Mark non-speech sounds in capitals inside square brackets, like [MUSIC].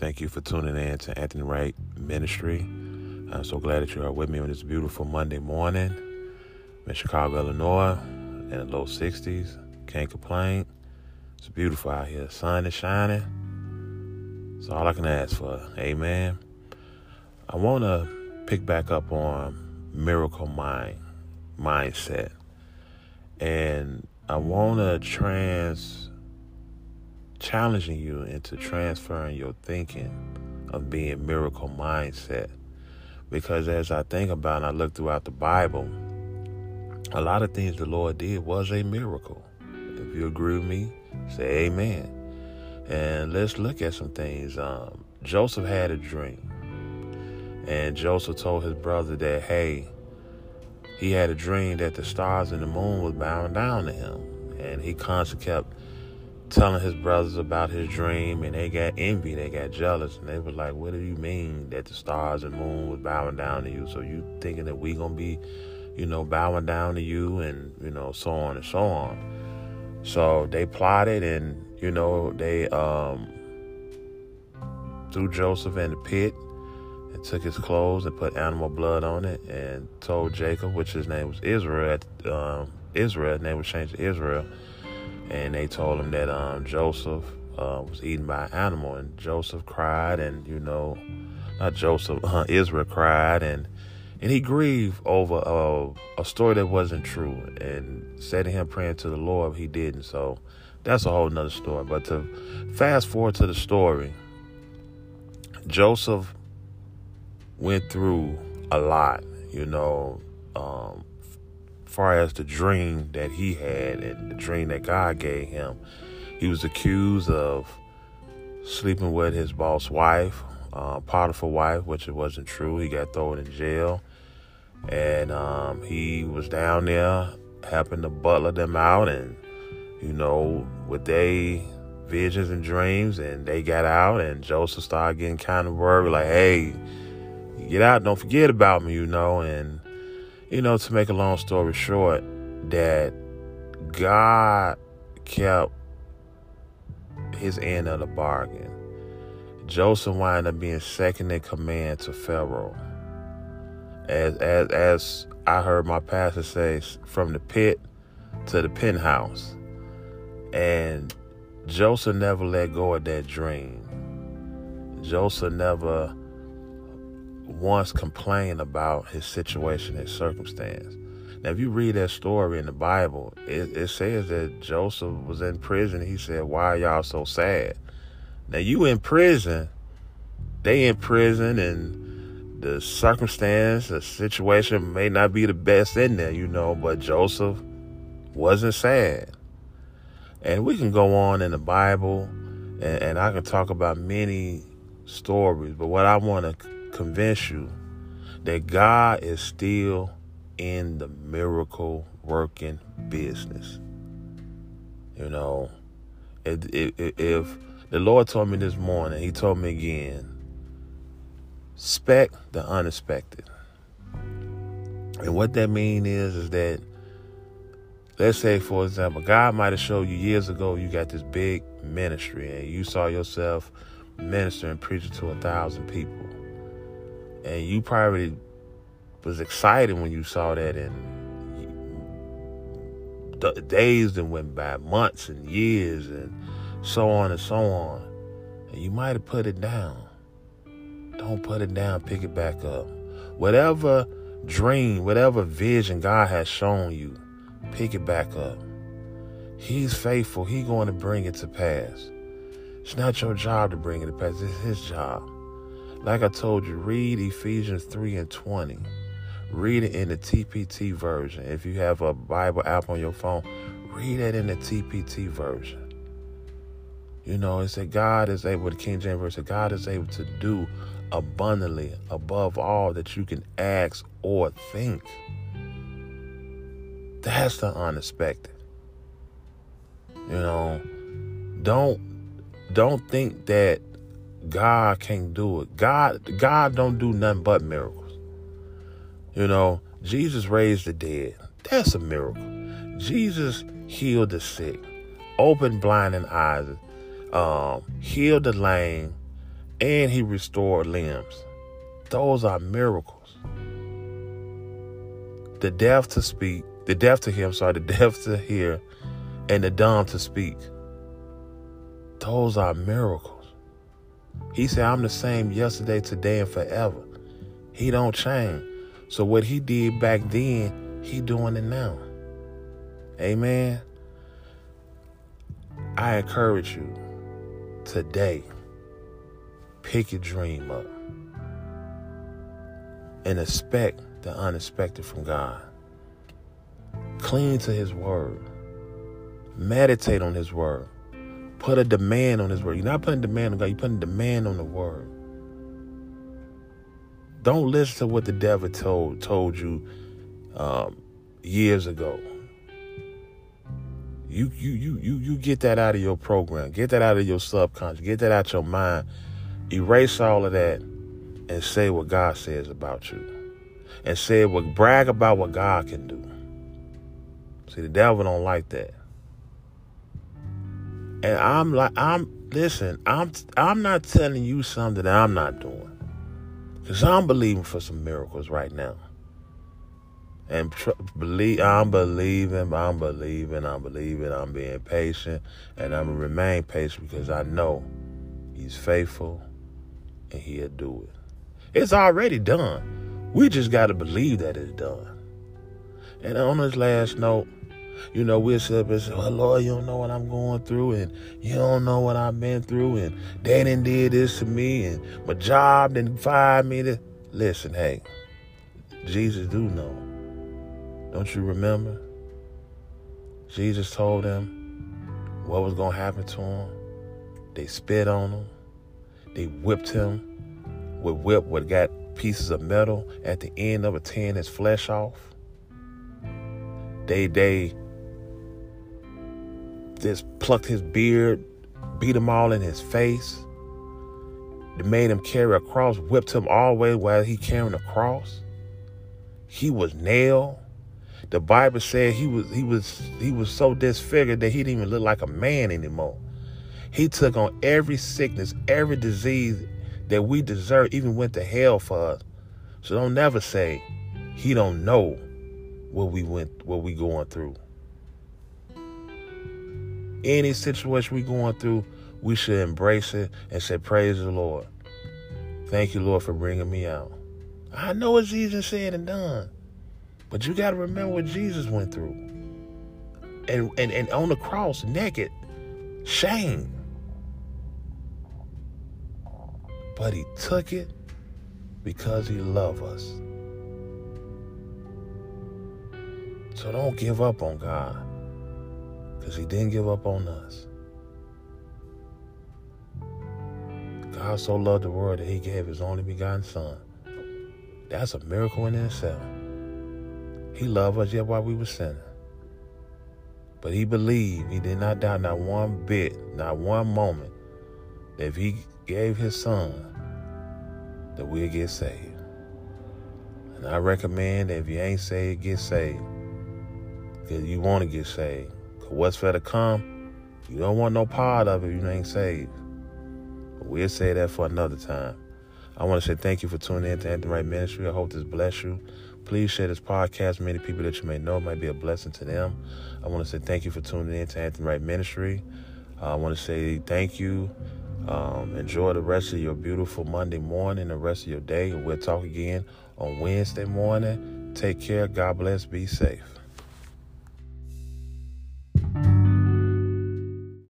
Thank you for tuning in to Anthony Wright Ministry. I'm so glad that you are with me on this beautiful Monday morning. I'm in Chicago, Illinois, in the low 60s. Can't complain. It's beautiful out here. sun is shining. That's all I can ask for. Amen. I want to pick back up on miracle mind mindset. And I want to trans challenging you into transferring your thinking of being miracle mindset. Because as I think about and I look throughout the Bible, a lot of things the Lord did was a miracle. If you agree with me, say amen. And let's look at some things. Um, Joseph had a dream. And Joseph told his brother that, hey, he had a dream that the stars and the moon was bowing down to him. And he constantly kept telling his brothers about his dream and they got envy, they got jealous, and they was like, What do you mean that the stars and moon was bowing down to you? So you thinking that we gonna be, you know, bowing down to you and, you know, so on and so on. So they plotted and, you know, they um threw Joseph in the pit and took his clothes and put animal blood on it and told Jacob, which his name was Israel, um, Israel, name was changed to Israel and they told him that um, Joseph uh, was eaten by an animal, and Joseph cried, and you know, not Joseph, uh, Israel cried, and and he grieved over a, a story that wasn't true, and said to him praying to the Lord, he didn't. So that's a whole nother story. But to fast forward to the story, Joseph went through a lot, you know. Um, far as the dream that he had and the dream that God gave him. He was accused of sleeping with his boss wife, uh, Potiphar wife, which it wasn't true. He got thrown in jail, and um, he was down there helping to butler them out, and you know, with they visions and dreams, and they got out, and Joseph started getting kind of worried, like, "Hey, get out! Don't forget about me," you know, and you know, to make a long story short, that God kept his end of the bargain. Joseph wound up being second in command to Pharaoh. As as as I heard my pastor say, from the pit to the penthouse. And Joseph never let go of that dream. Joseph never once complained about his situation, his circumstance. Now, if you read that story in the Bible, it, it says that Joseph was in prison. He said, "Why are y'all so sad?" Now, you in prison, they in prison, and the circumstance, the situation may not be the best in there, you know. But Joseph wasn't sad, and we can go on in the Bible, and, and I can talk about many stories. But what I want to convince you that God is still in the miracle working business. You know, if, if, if, the Lord told me this morning, He told me again, expect the unexpected. And what that means is, is that, let's say, for example, God might have showed you years ago you got this big ministry and you saw yourself ministering, preaching to a thousand people and you probably was excited when you saw that and days that went by months and years and so on and so on. And you might have put it down. Don't put it down pick it back up. Whatever dream whatever vision god has shown you pick it back up. He's faithful. He's going to bring it to pass. It's not your job to bring it to pass. It's his job like I told you, read Ephesians 3 and 20. Read it in the TPT version. If you have a Bible app on your phone, read it in the TPT version. You know, it said God is able, the King James Version, God is able to do abundantly above all that you can ask or think. That's the unexpected. You know, don't don't think that God can't do it. God, God don't do nothing but miracles. You know, Jesus raised the dead. That's a miracle. Jesus healed the sick, opened blinding eyes, um, healed the lame, and he restored limbs. Those are miracles. The deaf to speak, the deaf to hear, sorry, the [LAUGHS] deaf to hear, and the dumb to speak. Those are miracles. He said, I'm the same yesterday, today, and forever. He don't change. So what he did back then, he doing it now. Amen. I encourage you today, pick your dream up and expect the unexpected from God. Cling to his word. Meditate on his word. Put a demand on his word. You're not putting demand on God, you're putting demand on the word. Don't listen to what the devil told told you um, years ago. You you you you you get that out of your program. Get that out of your subconscious. Get that out your mind. Erase all of that and say what God says about you. And say what brag about what God can do. See, the devil don't like that. And I'm like I'm listen, I'm I'm not telling you something that I'm not doing. Cause I'm believing for some miracles right now. And tr- believe, I'm believing, I'm believing, I'm believing, I'm being patient, and I'm gonna remain patient because I know He's faithful and He'll do it. It's already done. We just got to believe that it's done. And on this last note, you know, we'll sit up and say, well, Lord, you don't know what I'm going through, and you don't know what I've been through, and they didn't did this to me, and my job didn't fire me. To... Listen, hey, Jesus do know. Don't you remember? Jesus told them what was going to happen to him. They spit on him. They whipped him with whip what got pieces of metal at the end of it, tearing his flesh off. They they just plucked his beard, beat him all in his face. They made him carry a cross, whipped him all the way while he carrying a cross. He was nailed. The Bible said he was he was he was so disfigured that he didn't even look like a man anymore. He took on every sickness, every disease that we deserve, even went to hell for us. So don't never say he don't know what we went what we going through any situation we going through, we should embrace it and say, Praise the Lord. Thank you, Lord, for bringing me out. I know it's easier said and done, but you got to remember what Jesus went through. And, and, and on the cross, naked, shame. But he took it because he loved us. So don't give up on God because he didn't give up on us. God so loved the world that he gave his only begotten son. That's a miracle in itself. He loved us yet while we were sinning. But he believed, he did not doubt not one bit, not one moment, that if he gave his son, that we'll get saved. And I recommend that if you ain't saved, get saved. Because you want to get saved Because what's for to come, you don't want no part of it, you ain't saved. But we'll say that for another time. I want to say thank you for tuning in to Anthony Wright Ministry. I hope this bless you. Please share this podcast with many people that you may know. It might be a blessing to them. I want to say thank you for tuning in to Anthony Wright Ministry. Uh, I want to say thank you. Um, enjoy the rest of your beautiful Monday morning, the rest of your day. We'll talk again on Wednesday morning. Take care. God bless. Be safe.